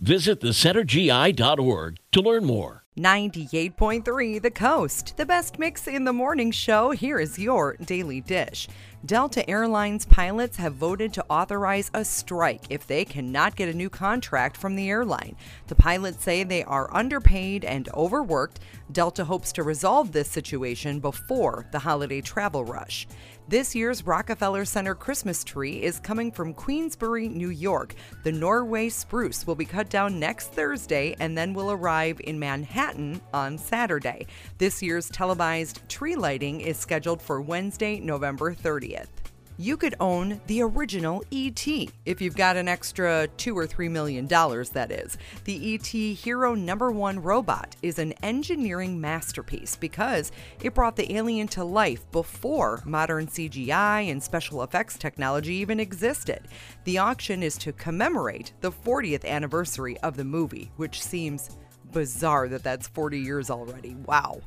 Visit thecentergi.org to learn more. 98.3 The Coast, the best mix in the morning show. Here is your daily dish. Delta Airlines pilots have voted to authorize a strike if they cannot get a new contract from the airline. The pilots say they are underpaid and overworked. Delta hopes to resolve this situation before the holiday travel rush. This year's Rockefeller Center Christmas tree is coming from Queensbury, New York. The Norway spruce will be cut down next Thursday and then will arrive in Manhattan on Saturday. This year's televised tree lighting is scheduled for Wednesday, November 30th you could own the original ET if you've got an extra two or three million dollars, that is. The ET Hero Number One robot is an engineering masterpiece because it brought the alien to life before modern CGI and special effects technology even existed. The auction is to commemorate the 40th anniversary of the movie, which seems bizarre that that's 40 years already. Wow.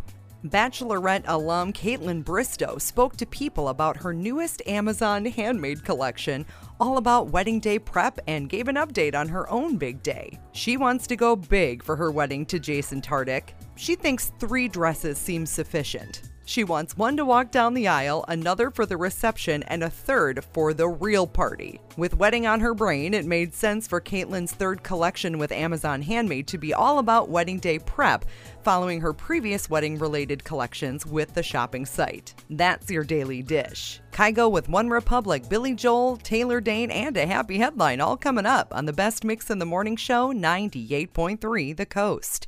Bachelorette alum Kaitlyn Bristowe spoke to people about her newest Amazon handmade collection, all about wedding day prep, and gave an update on her own big day. She wants to go big for her wedding to Jason Tartick. She thinks three dresses seem sufficient. She wants one to walk down the aisle, another for the reception, and a third for the real party. With wedding on her brain, it made sense for Kaitlyn's third collection with Amazon Handmade to be all about wedding day prep, following her previous wedding related collections with the shopping site. That's your daily dish. Kygo with One Republic, Billy Joel, Taylor Dayne, and a happy headline all coming up on the best mix in the morning show 98.3 The Coast.